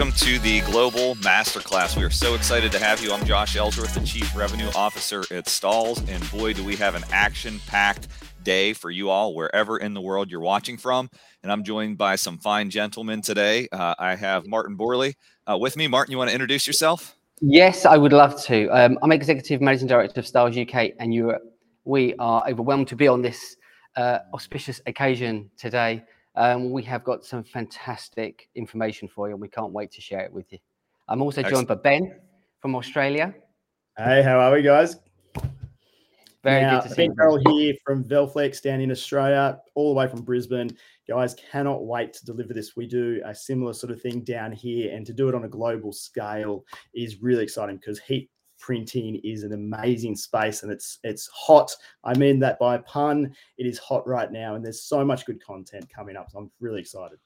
Welcome to the Global Masterclass. We are so excited to have you. I'm Josh Ellsworth, the Chief Revenue Officer at Stahls, and boy, do we have an action-packed day for you all wherever in the world you're watching from. And I'm joined by some fine gentlemen today. Uh, I have Martin Borley uh, with me. Martin, you want to introduce yourself? Yes, I would love to. Um, I'm Executive Managing Director of Stahls UK and Europe. We are overwhelmed to be on this uh, auspicious occasion today. Um, we have got some fantastic information for you, and we can't wait to share it with you. I'm also Excellent. joined by Ben from Australia. Hey, how are we, guys? Very now, good to see ben Carroll here from Velflex down in Australia, all the way from Brisbane. Guys, cannot wait to deliver this. We do a similar sort of thing down here, and to do it on a global scale is really exciting because heat printing is an amazing space and it's it's hot. I mean that by pun. It is hot right now, and there's so much good content coming up. So I'm really excited.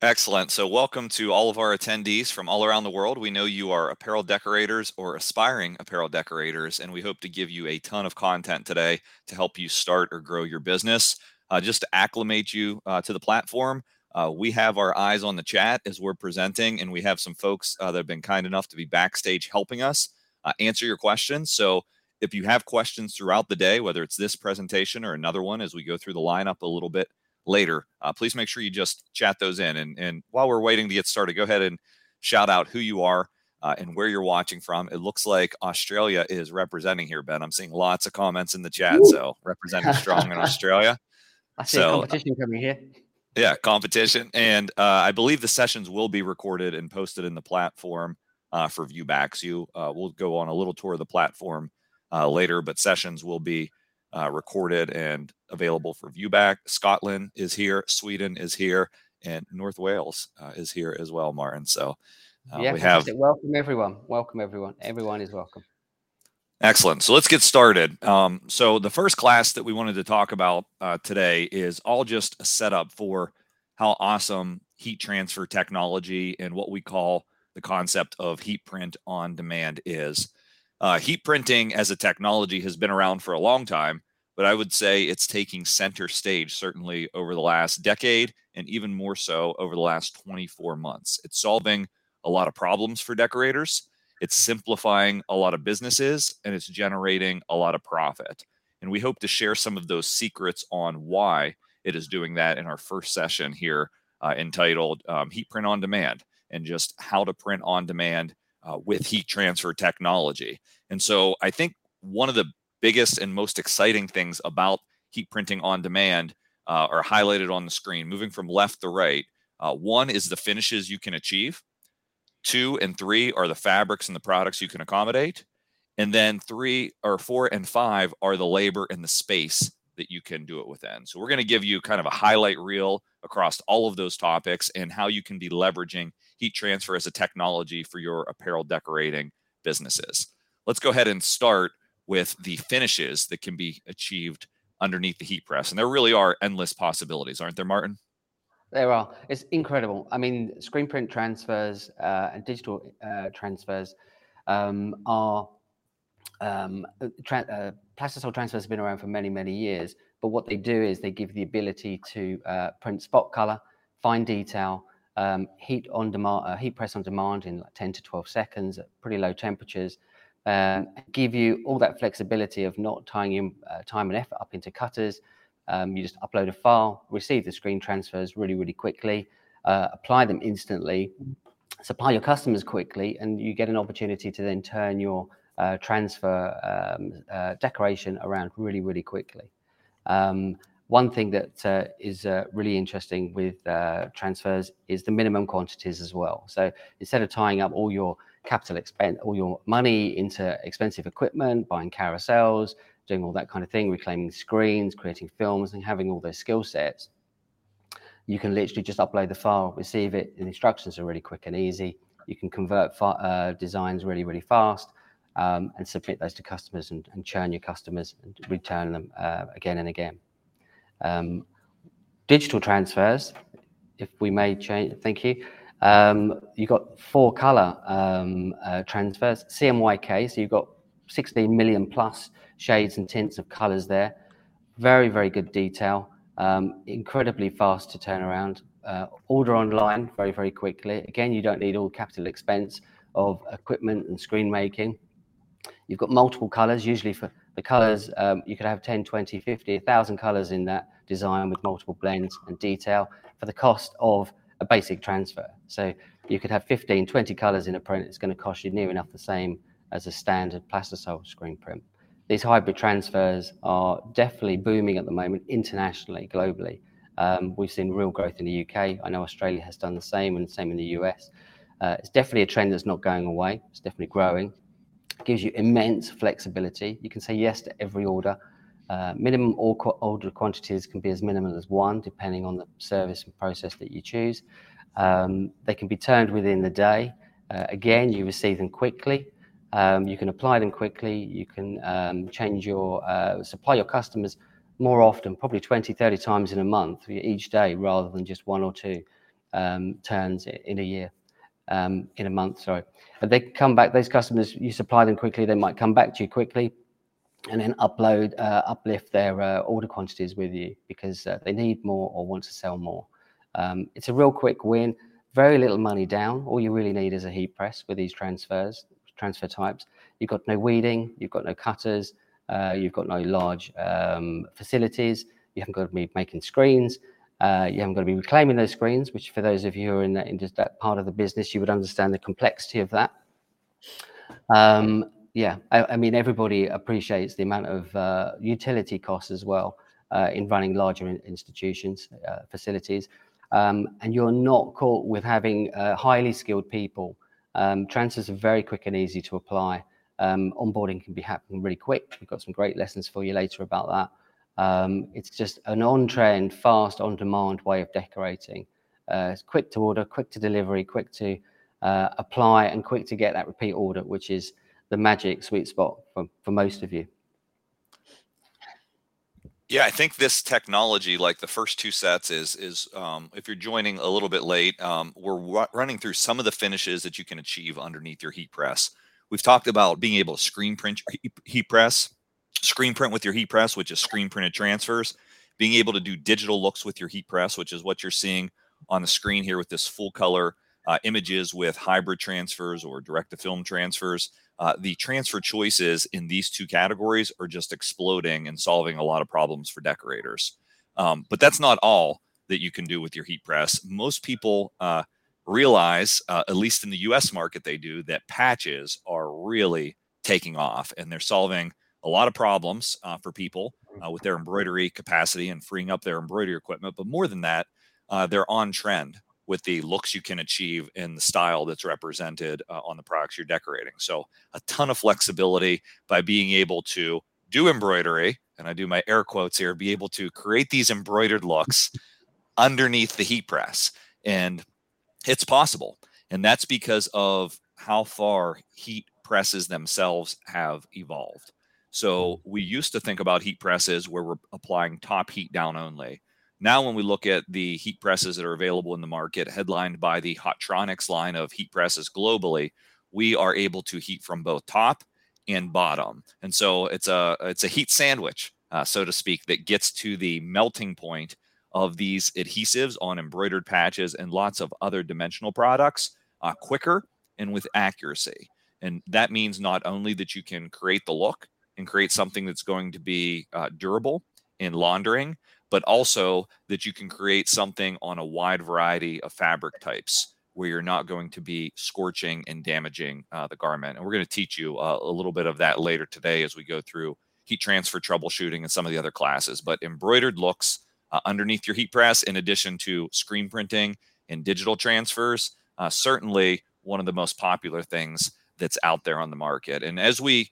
Excellent. So, welcome to all of our attendees from all around the world. We know you are apparel decorators or aspiring apparel decorators, and we hope to give you a ton of content today to help you start or grow your business. Uh, just to acclimate you uh, to the platform, uh, we have our eyes on the chat as we're presenting, and we have some folks uh, that have been kind enough to be backstage helping us uh, answer your questions. So if you have questions throughout the day, whether it's this presentation or another one as we go through the lineup a little bit later, uh, please make sure you just chat those in. And, and while we're waiting to get started, go ahead and shout out who you are. Uh, and where you're watching from. It looks like Australia is representing here, Ben. I'm seeing lots of comments in the chat. So representing strong in Australia. I see so, competition coming here. Yeah, competition. And uh, I believe the sessions will be recorded and posted in the platform uh, for viewbacks. You uh, will go on a little tour of the platform uh, later, but sessions will be uh, recorded and available for viewback. Scotland is here, Sweden is here, and North Wales uh, is here as well, Martin. So uh, yeah, we have welcome everyone. Welcome everyone. Everyone is welcome. Excellent. So let's get started. Um, so the first class that we wanted to talk about uh, today is all just a setup for how awesome heat transfer technology and what we call the concept of heat print on demand is. Uh, heat printing as a technology has been around for a long time, but I would say it's taking center stage certainly over the last decade and even more so over the last 24 months. It's solving a lot of problems for decorators it's simplifying a lot of businesses and it's generating a lot of profit. And we hope to share some of those secrets on why it is doing that in our first session here uh, entitled um, Heat Print on Demand and just how to print on demand uh, with heat transfer technology. And so I think one of the biggest and most exciting things about heat printing on demand uh, are highlighted on the screen, moving from left to right. Uh, one is the finishes you can achieve. Two and three are the fabrics and the products you can accommodate. And then three or four and five are the labor and the space that you can do it within. So we're going to give you kind of a highlight reel across all of those topics and how you can be leveraging heat transfer as a technology for your apparel decorating businesses. Let's go ahead and start with the finishes that can be achieved underneath the heat press. And there really are endless possibilities, aren't there, Martin? There are. It's incredible. I mean, screen print transfers uh, and digital uh, transfers um, are um, tra- uh, plastisol transfers have been around for many, many years. But what they do is they give the ability to uh, print spot color, fine detail, um, heat on demand, uh, heat press on demand in like 10 to 12 seconds at pretty low temperatures. Um, give you all that flexibility of not tying in uh, time and effort up into cutters, um, you just upload a file, receive the screen transfers really, really quickly, uh, apply them instantly, supply your customers quickly, and you get an opportunity to then turn your uh, transfer um, uh, decoration around really, really quickly. Um, one thing that uh, is uh, really interesting with uh, transfers is the minimum quantities as well. So instead of tying up all your capital expense, all your money into expensive equipment, buying carousels, doing all that kind of thing, reclaiming screens, creating films, and having all those skill sets, you can literally just upload the file, receive it, and instructions are really quick and easy. You can convert uh, designs really, really fast um, and submit those to customers and, and, churn your customers and return them uh, again and again. Um, digital transfers, if we may change, thank you. Um, you've got four color um, uh, transfers, CMYK, so you've got 16 million plus shades and tints of colors there. Very, very good detail. Um, incredibly fast to turn around. Uh, order online very, very quickly. Again, you don't need all capital expense of equipment and screen making. You've got multiple colors, usually for the colors, um, you could have 10, 20, 50, 1,000 colors in that design with multiple blends and detail for the cost of a basic transfer. So you could have 15, 20 colors in a print. It's going to cost you near enough the same as a standard plastisol screen print. These hybrid transfers are definitely booming at the moment internationally, globally. Um, we've seen real growth in the UK. I know Australia has done the same and the same in the US. Uh, it's definitely a trend that's not going away. It's definitely growing. It gives you immense flexibility. You can say yes to every order. Uh, minimum or order quantities can be as minimal as one, depending on the service and process that you choose. Um, they can be turned within the day. Uh, again, you receive them quickly. Um, you can apply them quickly. You can um, change your uh, supply your customers more often, probably 20, 30 times in a month, each day, rather than just one or two um, turns in a year, um, in a month. Sorry, and they come back. Those customers, you supply them quickly. They might come back to you quickly, and then upload, uh, uplift their uh, order quantities with you because uh, they need more or want to sell more. Um, it's a real quick win. Very little money down. All you really need is a heat press with these transfers transfer types. You've got no weeding, you've got no cutters, uh, you've got no large um, facilities, you haven't got to be making screens, uh, you haven't got to be reclaiming those screens, which for those of you who are in that, in that part of the business, you would understand the complexity of that. Um, yeah, I, I, mean, everybody appreciates the amount of uh, utility costs as well uh, in running larger in institutions, uh, facilities. Um, and you're not caught with having uh, highly skilled people um, transfers are very quick and easy to apply. Um, onboarding can be happening really quick. We've got some great lessons for you later about that. Um, it's just an on-trend, fast, on-demand way of decorating. Uh, it's quick to order, quick to delivery, quick to uh, apply, and quick to get that repeat order, which is the magic sweet spot for, for most of you. Yeah, I think this technology, like the first two sets, is is um, if you're joining a little bit late, um, we're running through some of the finishes that you can achieve underneath your heat press. We've talked about being able to screen print heat press, screen print with your heat press, which is screen printed transfers, being able to do digital looks with your heat press, which is what you're seeing on the screen here with this full color uh, images with hybrid transfers or direct to film transfers uh, the transfer choices in these two categories are just exploding and solving a lot of problems for decorators. Um, but that's not all that you can do with your heat press. Most people uh, realize, uh, at least in the US market, they do, that patches are really taking off and they're solving a lot of problems uh, for people uh, with their embroidery capacity and freeing up their embroidery equipment. But more than that, they're on trend with the looks you can achieve in the style that's represented uh, on the products you're decorating. So a ton of flexibility by being able to do embroidery, and I do my air quotes here, be able to create these embroidered looks underneath the heat press. And it's possible. And that's because of how far heat presses themselves have evolved. So we used to think about heat presses where we're applying top heat down only. Now, when we look at the heat presses that are available in the market, headlined by the Hotronix line of heat presses globally, we are able to heat from both top and bottom. And so it's a it's a heat sandwich, uh, so to speak, that gets to the melting point of these adhesives on embroidered patches and lots of other dimensional products uh, quicker and with accuracy. And that means not only that you can create the look and create something that's going to be uh, durable in laundering, but also that you can create something on a wide variety of fabric types where you're not going to be scorching and damaging uh, the garment. And we're going to teach you uh, a little bit of that later today as we go through heat transfer troubleshooting and some of the other classes. But embroidered looks uh, underneath your heat press, in addition to screen printing and digital transfers, uh, certainly one of the most popular things that's out there on the market. And as we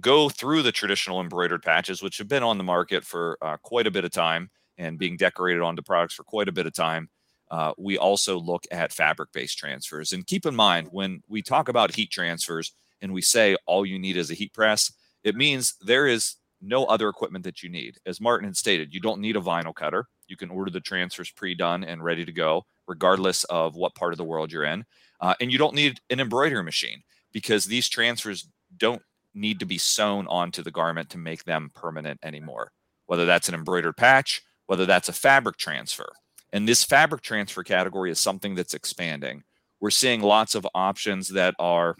go through the traditional embroidered patches, which have been on the market for uh, quite a bit of time and being decorated onto products for quite a bit of time. Uh, we also look at fabric based transfers. And keep in mind, when we talk about heat transfers and we say all you need is a heat press, it means there is no other equipment that you need. As Martin had stated, you don't need a vinyl cutter. You can order the transfers pre done and ready to go, regardless of what part of the world you're in. Uh, and you don't need an embroidery machine because these transfers don't need to be sewn onto the garment to make them permanent anymore. Whether that's an embroidered patch, whether that's a fabric transfer. And this fabric transfer category is something that's expanding. We're seeing lots of options that are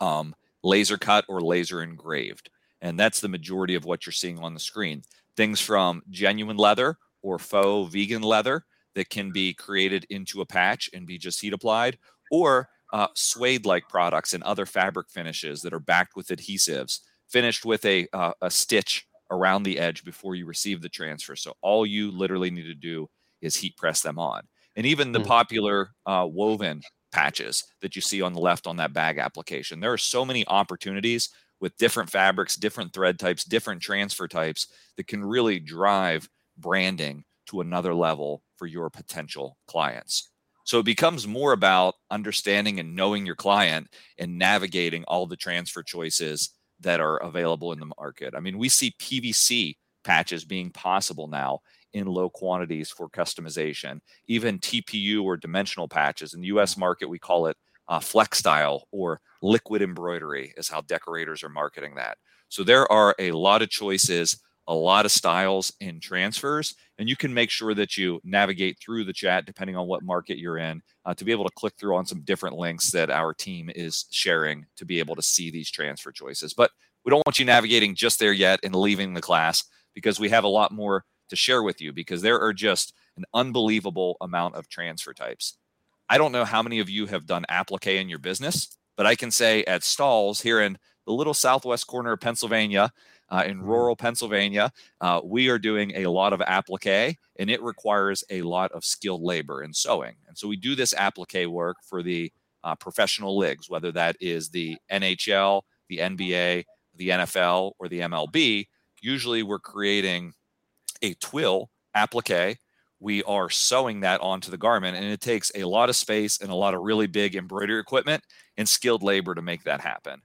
um, laser cut or laser engraved. And that's the majority of what you're seeing on the screen. Things from genuine leather or faux vegan leather that can be created into a patch and be just heat applied, or uh, suede like products and other fabric finishes that are backed with adhesives, finished with a, uh, a stitch around the edge before you receive the transfer. So all you literally need to do is heat press them on. And even the mm. popular uh, woven patches that you see on the left on that bag application. There are so many opportunities with different fabrics, different thread types, different transfer types that can really drive branding to another level for your potential clients. So it becomes more about understanding and knowing your client and navigating all the transfer choices that are available in the market. I mean, we see PVC patches being possible now in low quantities for customization, even TPU or dimensional patches. In the US market, we call it uh, flex style or liquid embroidery, is how decorators are marketing that. So there are a lot of choices, a lot of styles in transfers, and you can make sure that you navigate through the chat depending on what market you're in uh, to be able to click through on some different links that our team is sharing to be able to see these transfer choices. But we don't want you navigating just there yet and leaving the class because we have a lot more to share with you because there are just an unbelievable amount of transfer types. I don't know how many of you have done applique in your business, but I can say at Stahls here in the little southwest corner of Pennsylvania, uh, in mm-hmm. rural Pennsylvania, uh, we are doing a lot of applique and it requires a lot of skilled labor in sewing. And so we do this applique work for the uh, professional leagues, whether that is the NHL, the NBA, the NFL, or the MLB. Usually we're creating a twill applique. We are sewing that onto the garment, and it takes a lot of space and a lot of really big embroidery equipment and skilled labor to make that happen.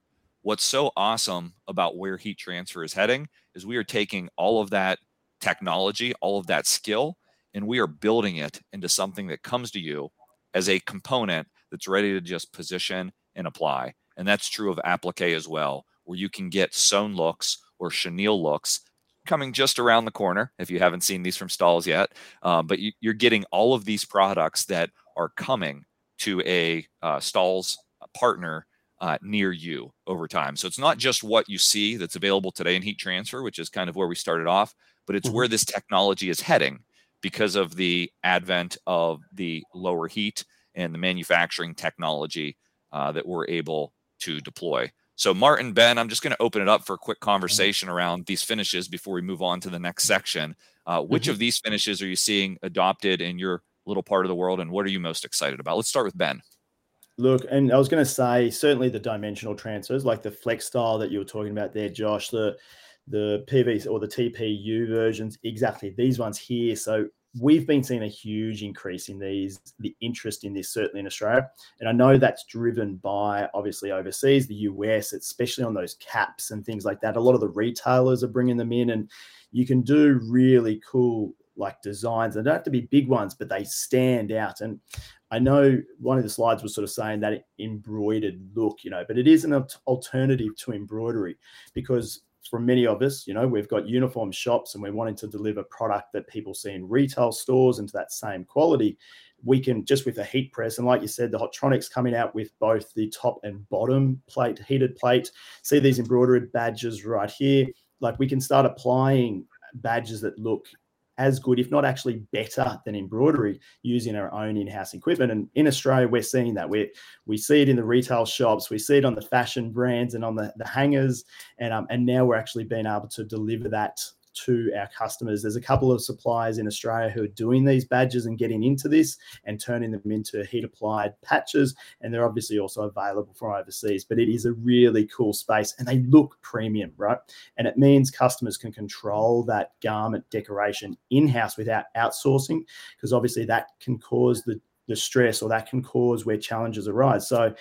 What's so awesome about where heat transfer is heading is we are taking all of that technology, all of that skill, and we are building it into something that comes to you as a component that's ready to just position and apply. And that's true of applique as well, where you can get sewn looks or chenille looks coming just around the corner if you haven't seen these from Stahls yet. Uh, but you, are getting all of these products that are coming to a uh, Stahls partner uh, near you over time. So it's not just what you see that's available today in heat transfer, which is kind of where we started off, but it's mm-hmm. where this technology is heading because of the advent of the lower heat and the manufacturing technology uh, that we're able to deploy. So, Martin, Ben, I'm just going to open it up for a quick mm-hmm. conversation around these finishes before we move on to the next section. Uh, which mm-hmm. of these finishes are you seeing adopted in your little part of the world, and what are you most excited about? Let's start with Ben. Look, and I was going to say certainly the dimensional transfers, like the flex style that you were talking about there, Josh, the the PV or the TPU versions, exactly these ones here. So we've been seeing a huge increase in these, the interest in this, certainly in Australia. And I know that's driven by obviously overseas, the US, especially on those caps and things like that. A lot of the retailers are bringing them in, and you can do really cool like designs. They don't have to be big ones, but they stand out. And I know one of the slides was sort of saying that embroidered look, you know, but it is an alternative to embroidery because for many of us, you know, we've got uniform shops and we're wanting to deliver product that people see in retail stores and to that same quality. We can just with a heat press, and like you said, the Hotronix coming out with both the top and bottom plate, heated plate. See these embroidered badges right here. Like we can start applying badges that look as good, if not actually better than embroidery using our own in-house equipment. And in Australia, we're seeing that. We we see it in the retail shops, we see it on the fashion brands and on the, the hangers, and um, and now we're actually being able to deliver that to our customers. There's a couple of suppliers in Australia who are doing these badges and getting into this and turning them into heat applied patches. And they're obviously also available from overseas, but it is a really cool space and they look premium, right? And it means customers can control that garment decoration in house without outsourcing, because obviously that can cause the the stress or that can cause where challenges arise. So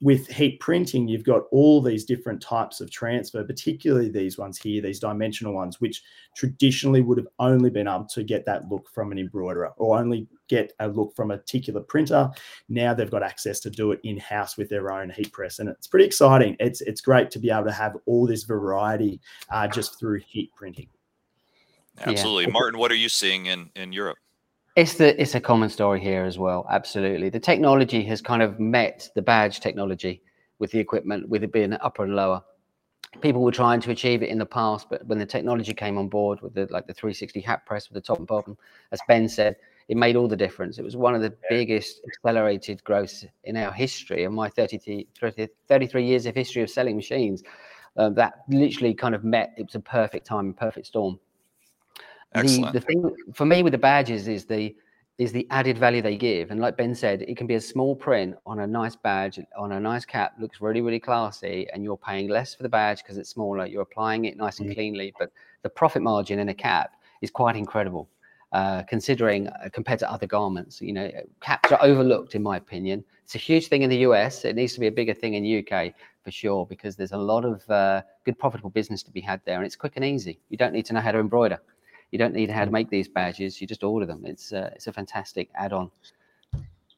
with heat printing, you've got all these different types of transfer, particularly these ones here, these dimensional ones, which traditionally would have only been able to get that look from an embroiderer or only get a look from a particular printer. Now they've got access to do it in house with their own heat press, and it's pretty exciting. It's it's great to be able to have all this variety uh, just through heat printing. Absolutely, yeah. Martin. What are you seeing in in Europe? It's the it's a common story here as well. Absolutely, the technology has kind of met the badge technology with the equipment, with it being upper and lower. People were trying to achieve it in the past, but when the technology came on board with the like the 360 hat press with the top and bottom, as Ben said, it made all the difference. It was one of the yeah. biggest accelerated growths in our history. And my 30, 30, 33 years of history of selling machines, uh, that literally kind of met. It was a perfect time, a perfect storm. Excellent. The, the thing for me with the badges is the is the added value they give. And like Ben said, it can be a small print on a nice badge, on a nice cap, looks really, really classy, and you're paying less for the badge because it's smaller. You're applying it nice and mm-hmm. cleanly, but the profit margin in a cap is quite incredible. Uh, considering uh, compared to other garments. You know, caps are overlooked, in my opinion. It's a huge thing in the US. It needs to be a bigger thing in the UK for sure, because there's a lot of uh, good, profitable business to be had there, and it's quick and easy. You don't need to know how to embroider. You don't need how to make these badges. You just order them. It's uh, it's a fantastic add-on.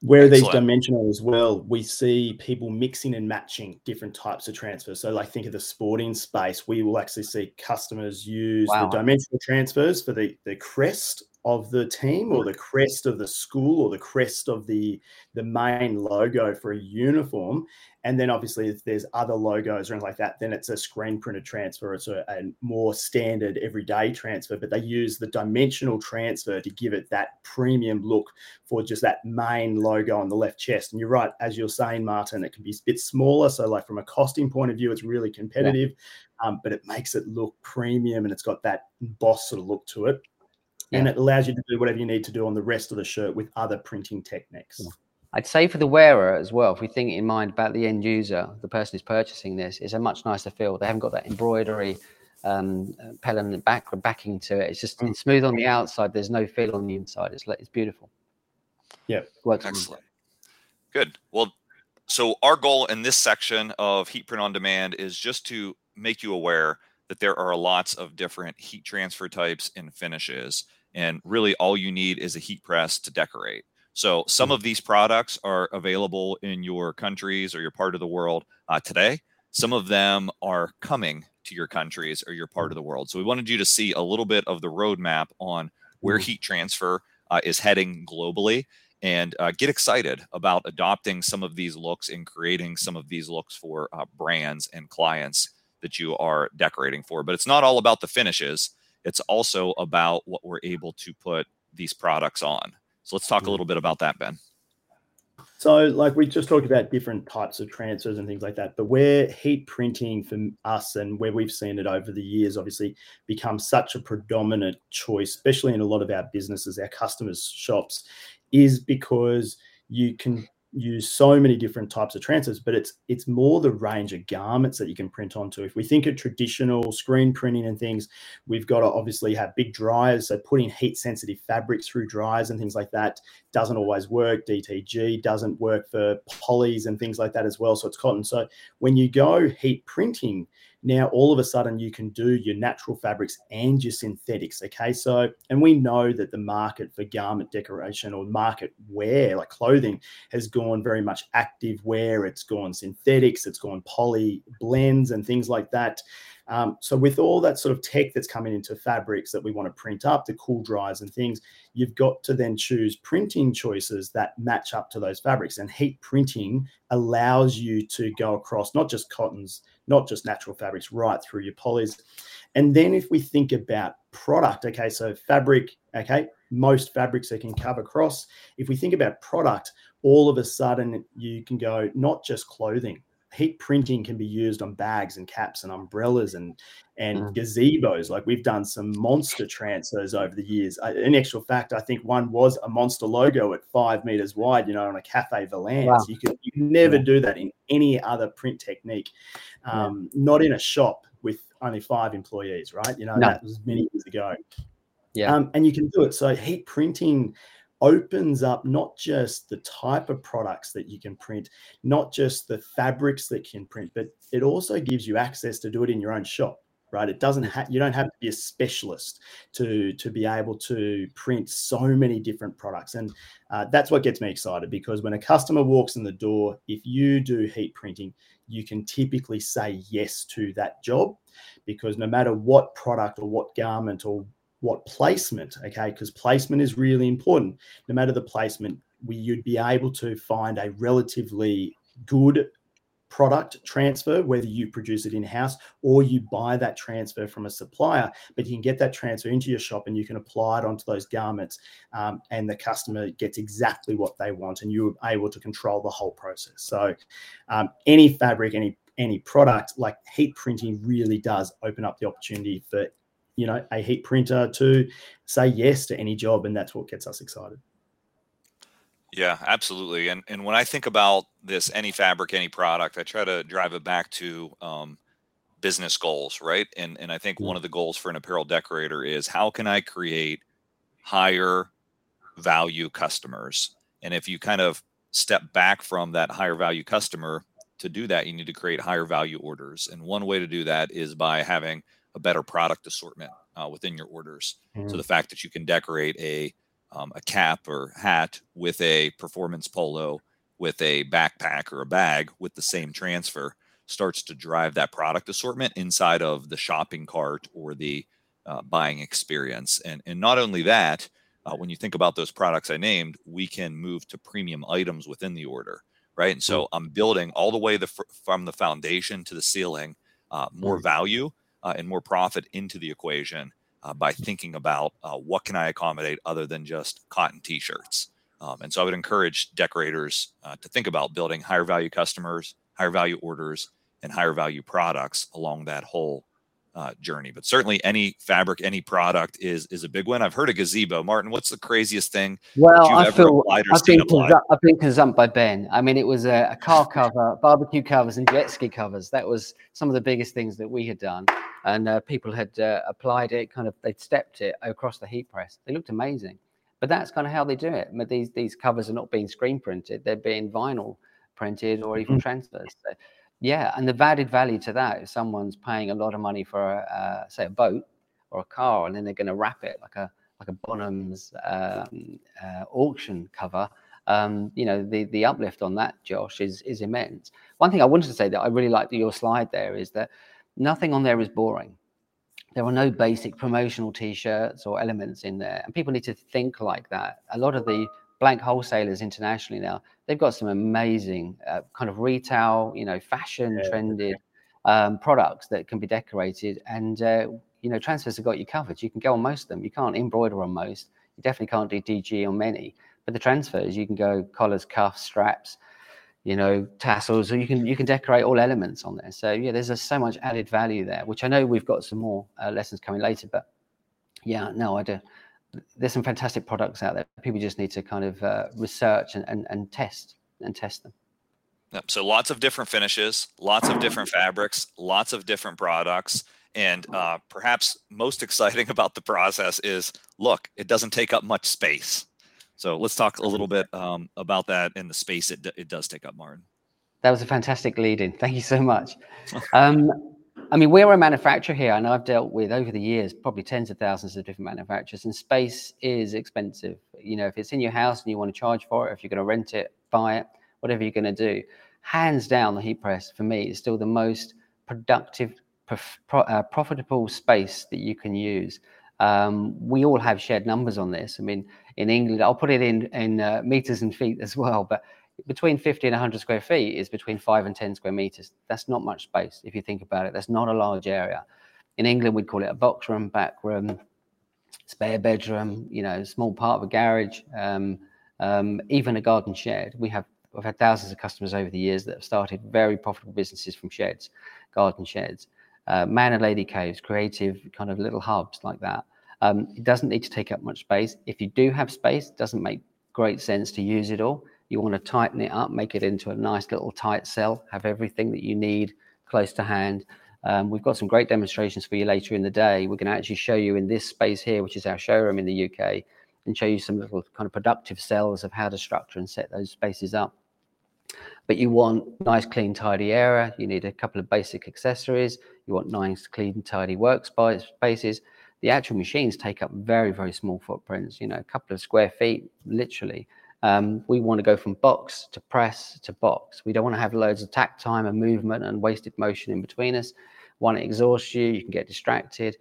Where these dimensional as well, we see people mixing and matching different types of transfers. So, like, think of the sporting space. We will actually see customers use wow. the dimensional transfers for the the crest of the team or the crest of the school or the crest of the the main logo for a uniform and then obviously if there's other logos or anything like that then it's a screen printed transfer it's a, a, more standard everyday transfer but they use the dimensional transfer to give it that premium look for just that main logo on the left chest and you're right as you're saying martin it can be a bit smaller so like from a costing point of view it's really competitive yeah. um, but it makes it look premium and it's got that boss sort of look to it yeah. and it allows you to do whatever you need to do on the rest of the shirt with other printing techniques. I'd say for the wearer as well, if we think in mind about the end user, the person who's purchasing this, it's a much nicer feel. They haven't got that embroidery um, the back backing to it. It's just mm. it's smooth on the outside. There's no feel on the inside. It's it's beautiful. Yeah, works. Excellent. Good. Well, so our goal in this section of Heat Print on Demand is just to make you aware that there are lots of different heat transfer types and finishes and really all you need is a heat press to decorate. So some of mm-hmm. these products are available in your countries or your part of the world uh, today. Some of them are coming to your countries or your part of the world. So we wanted you to see a little bit of the roadmap on where mm-hmm. heat transfer uh, is heading globally and uh, get excited about adopting some of these looks and creating some of these looks for uh, brands and clients that you are decorating for. But it's not all about the finishes. It's also about what we're able to put these products on. So let's talk a little bit about that, Ben. So, like we just talked about different types of transfers and things like that, but where heat printing for us and where we've seen it over the years, obviously, becomes such a predominant choice, especially in a lot of our businesses, our customers' shops, is because you can use so many different types of transfers, but it's it's more the range of garments that you can print onto. If we think of traditional screen printing and things, we've got to obviously have big dryers. So putting heat sensitive fabrics through dryers and things like that doesn't always work. DTG doesn't work for polys and things like that as well. So it's cotton. So when you go heat printing, now all of a sudden you can do your natural fabrics and your synthetics. Okay. So, and we know that the market for garment decoration or market wear, like clothing, has gone very much active wear. It's gone synthetics, it's gone poly blends and things like that. Um, so with all that sort of tech that's coming into fabrics that we want to print up, the cool dries and things, you've got to then choose printing choices that match up to those fabrics. And heat printing allows you to go across not just cottons, not just natural fabrics, right through your polys. And then if we think about product, okay, so fabric, okay, most fabrics that can cover across. If we think about product, all of a sudden you can go not just clothing, heat printing can be used on bags and caps and umbrellas and and mm. gazebos. Like we've done some monster transfers over the years. in actual fact, I think one was a monster logo at five meters wide. You know, on a cafe Valance. Wow. You could you never yeah. do that in any other print technique. Um, yeah. Not in a shop with only five employees, right? You know, no. that was many years ago. Yeah, um, and you can do it. So heat printing opens up not just the type of products that you can print, not just the fabrics that can print, but it also gives you access to do it in your own shop right? It doesn't have you don't have to be a specialist to to be able to print so many different products. And uh, that's what gets me excited because when a customer walks in the door if you do heat printing you can typically say yes to that job because no matter what product or what garment or what placement, okay, because placement is really important. No matter the placement, we, you'd be able to find a relatively good product transfer, whether you produce it in house or you buy that transfer from a supplier, but you can get that transfer into your shop and you can apply it onto those garments, um, and the customer gets exactly what they want, and you're able to control the whole process. So, um, any fabric, any any product like heat printing really does open up the opportunity for you know a heat printer to say yes to any job, and that's what gets us excited. Yeah, absolutely. And and when I think about this, any fabric, any product, I try to drive it back to um, business goals, right? And and I think one of the goals for an apparel decorator is how can I create higher value customers? And if you kind of step back from that higher value customer, to do that, you need to create higher value orders. And one way to do that is by having a better product assortment uh, within your orders. Mm. So the fact that you can decorate a um, a cap or hat with a performance polo, with a backpack or a bag with the same transfer starts to drive that product assortment inside of the shopping cart or the uh, buying experience. And, and not only that, uh, when you think about those products I named, we can move to premium items within the order, right? And so I'm building all the way the, from the foundation to the ceiling, uh, more value uh, and more profit into the equation uh, by thinking about uh, what can I accommodate other than just cotton t-shirts. Um, and so I would encourage decorators uh, to think about building higher value customers, higher value orders, and higher value products along that whole uh, journey. But certainly, any fabric, any product is is a big one. I've heard a gazebo. Martin, what's the craziest thing? Well, I feel I've been, consu- I've been consumed by Ben. I mean, it was a, a car cover, barbecue covers, and jet ski covers. That was some of the biggest things that we had done and uh, people had uh, applied it, kind of they'd stepped it across the heat press. They looked amazing, but that's kind of how they do it. But these these covers are not being screen printed; they're being vinyl printed or even mm-hmm. transfers. So, yeah, and the added value to that if someone's paying a lot of money for, a, uh, say, a boat or a car, and then they're going to wrap it like a like a Bonhams um, uh, auction cover. Um, you know, the the uplift on that, Josh, is is immense. One thing I wanted to say that I really liked your slide there is that Nothing on there is boring. There are no basic promotional T-shirts or elements in there, and people need to think like that. A lot of the blank wholesalers internationally now, they've got some amazing uh, kind of retail, you know, fashion yeah. trended um, products that can be decorated, and uh, you know, transfers have got you covered. You can go on most of them. You can't embroider on most. You definitely can't do DTG on many, but the transfers you can go collars, cuffs, straps you know, tassels, or you can you can decorate all elements on there. So yeah, there's a, so much added value there, which I know we've got some more uh, lessons coming later. But yeah, no, I do. There's some fantastic products out there. People just need to kind of uh, research and, and, and test and test them. Yep. So lots of different finishes, lots of different fabrics, lots of different products. And uh, perhaps most exciting about the process is look, it doesn't take up much space. So let's talk a little bit um, about that and the space it, it does take up, Martin. That was a fantastic lead in. Thank you so much. Um, I mean, we're a manufacturer here, and I've dealt with over the years probably tens of thousands of different manufacturers, and space is expensive. You know, if it's in your house and you want to charge for it, if you're going to rent it, buy it, whatever you're going to do, hands down, the heat press for me is still the most productive, prof- uh, profitable space that you can use. Um, we all have shared numbers on this. I mean, in England, I'll put it in in uh, meters and feet as well, but between 50 and 100 square feet is between five and 10 square meters. That's not much space if you think about it. That's not a large area. In England, we'd call it a box room, back room, spare bedroom, you know, small part of a garage, um, um, even a garden shed. We have I've had thousands of customers over the years that have started very profitable businesses from sheds, garden sheds uh, man and lady caves, creative kind of little hubs like that. Um, it doesn't need to take up much space. If you do have space, it doesn't make great sense to use it all. You want to tighten it up, make it into a nice little tight cell, have everything that you need close to hand. Um, we've got some great demonstrations for you later in the day. We're going to actually show you in this space here, which is our showroom in the UK, and show you some little kind of productive cells of how to structure and set those spaces up. But you want nice, clean, tidy area. You need a couple of basic accessories. You want nice, clean, tidy workspaces. The actual machines take up very, very small footprints, you know, a couple of square feet, literally. Um, we want to go from box to press to box. We don't want to have loads of tack time and movement and wasted motion in between us. One, it exhausts you, you can get distracted.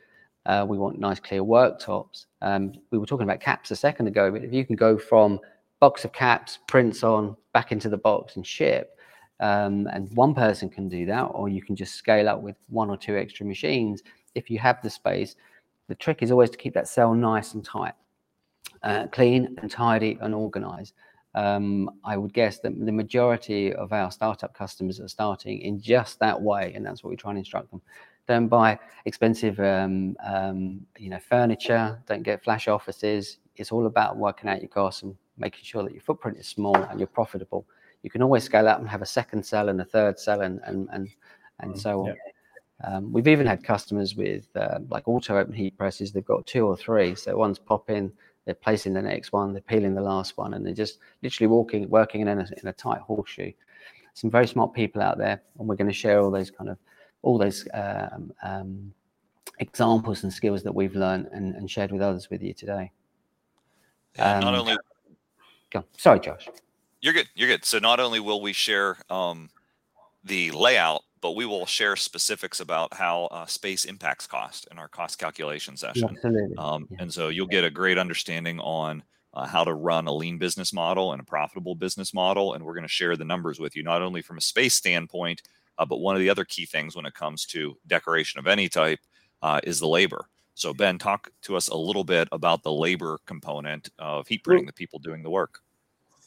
Uh, we want nice clear worktops. Um, we were talking about caps a second ago, but if you can go from box of caps, prints on, back into the box and ship, um, and one person can do that, or you can just scale up with one or two extra machines. If you have the space, the trick is always to keep that cell nice and tight, uh, clean and tidy and organized. Um, I would guess that the majority of our startup customers are starting in just that way, and that's what we try and instruct them. Don't buy expensive, um, um, you know, furniture. Don't get flash offices. It's all about working out your costs and making sure that your footprint is small and you're profitable. You can always scale up and have a second cell and a third cell and and and, and mm, so on. Yeah. Um, we've even had customers with uh, like auto open heat presses. They've got two or three, so one's popping, they're placing the next one, they're peeling the last one, and they're just literally walking, working in a, in a tight horseshoe. Some very smart people out there, and we're going to share all those kind of all those um, um, examples and skills that we've learned and, and, shared with others with you today. Yeah, not um, only. Sorry, Josh. You're good. You're good. So not only will we share um, the layout, but we will share specifics about how uh, space impacts cost in our cost calculation session. Absolutely. Um, yeah. And so you'll get a great understanding on uh, how to run a lean business model and a profitable business model. And we're going to share the numbers with you, not only from a space standpoint, uh, but one of the other key things when it comes to decoration of any type uh, is the labor. So, Ben, talk to us a little bit about the labor component of heat printing, the people doing the work.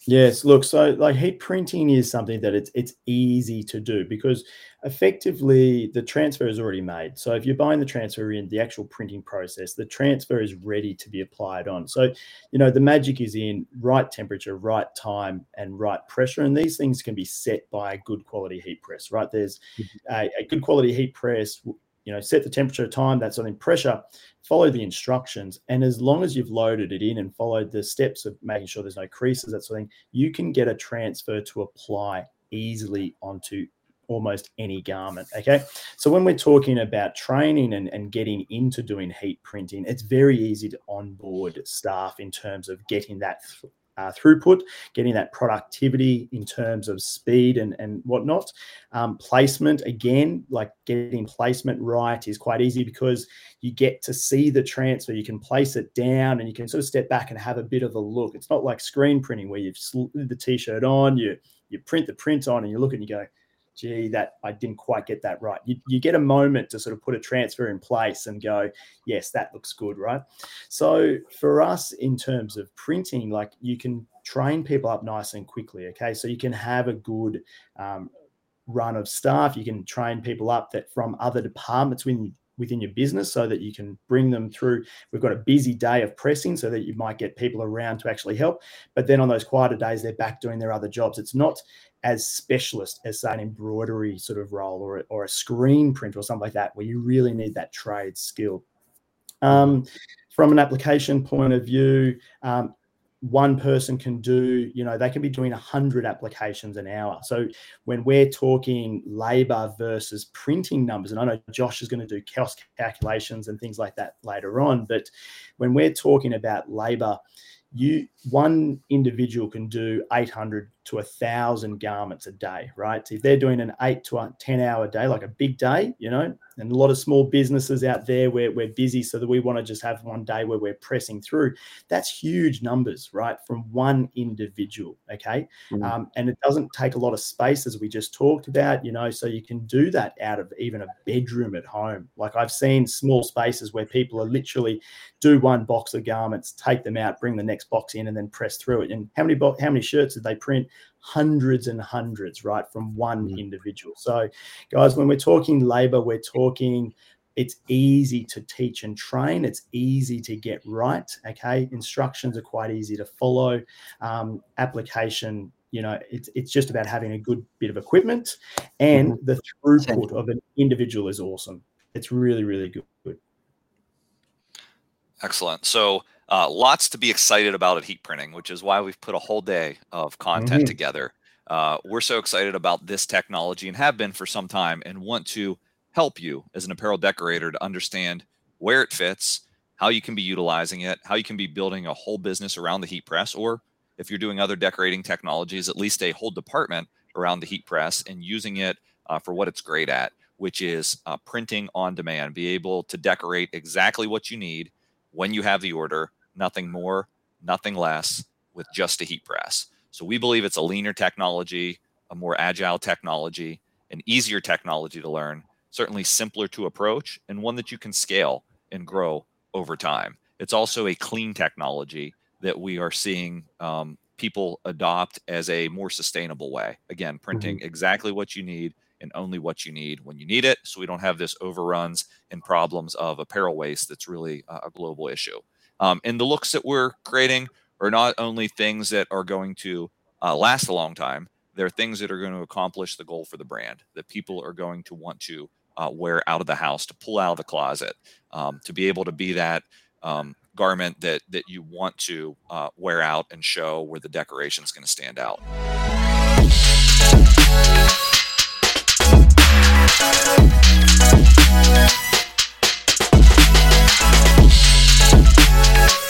Yes, look, so like heat printing is something that it's it's easy to do because effectively the transfer is already made. So if you're buying the transfer in the actual printing process, the transfer is ready to be applied on. So, you know, the magic is in right temperature, right time, and right pressure. And these things can be set by a good quality heat press, right? There's mm-hmm. a, a good quality heat press you know, set the temperature time, that's on pressure, follow the instructions. And as long as you've loaded it in and followed the steps of making sure there's no creases, that sort of thing, you can get a transfer to apply easily onto almost any garment. Okay. So when we're talking about training and, and getting into doing heat printing, it's very easy to onboard staff in terms of getting that th- uh, throughput, getting that productivity in terms of speed and, and whatnot. Um, placement, again, like getting placement right is quite easy because you get to see the transfer. You can place it down and you can sort of step back and have a bit of a look. It's not like screen printing where you've slid the t-shirt on, you you print the print on and you look and you go, gee, that I didn't quite get that right. You, you get a moment to sort of put a transfer in place and go, yes, that looks good, right? So for us, in terms of printing, like you can train people up nice and quickly. Okay, so you can have a good um, run of staff. You can train people up that from other departments within within your business so that you can bring them through. We've got a busy day of pressing so that you might get people around to actually help. But then on those quieter days, they're back doing their other jobs. It's not as specialist as say an embroidery sort of role or, or a screen print or something like that, where you really need that trade skill. Um, from an application point of view, um, one person can do, you know, they can be doing 100 applications an hour. So when we're talking labor versus printing numbers, and I know Josh is going to do cost calculations and things like that later on, but when we're talking about labor, you one individual can do 800 to a thousand garments a day, right? So if they're doing an eight to a 10 hour day, like a big day, you know, and a lot of small businesses out there where we're busy so that we want to just have one day where we're pressing through, that's huge numbers, right? From one individual, okay? Mm-hmm. Um, and it doesn't take a lot of space as we just talked about, you know, so you can do that out of even a bedroom at home. Like I've seen small spaces where people are literally do one box of garments, take them out, bring the next box in, and then press through it. And how many bo- how many shirts did they print? Hundreds and hundreds, right, from one mm. individual. So, guys, when we're talking labor, we're talking it's easy to teach and train. It's easy to get right. Okay. Instructions are quite easy to follow. Um, application, you know, it's, it's just about having a good bit of equipment and mm-hmm. the throughput of an individual is awesome. It's really, really good. Excellent. So, uh, lots to be excited about at heat printing, which is why we've put a whole day of content mm-hmm. together. Uh, we're so excited about this technology and have been for some time and want to help you as an apparel decorator to understand where it fits, how you can be utilizing it, how you can be building a whole business around the heat press, or if you're doing other decorating technologies, at least a whole department around the heat press and using it uh, for what it's great at. which is uh, printing on demand. Be able to decorate exactly what you need when you have the order, nothing more, nothing less, with just a heat press. So we believe it's a leaner technology, a more agile technology, an easier technology to learn, certainly simpler to approach, and one that you can scale and grow over time. It's also a clean technology that we are seeing um, people adopt as a more sustainable way. Again, printing mm-hmm. exactly what you need and only what you need when you need it. So we don't have this overruns and problems of apparel waste that's really a global issue. Um, and the looks that we're creating are not only things that are going to uh, last a long time, they're things that are going to accomplish the goal for the brand that people are going to want to uh, wear out of the house, to pull out of the closet, um, to be able to be that um, garment that that you want to uh, wear out and show where the decoration is going to stand out. Música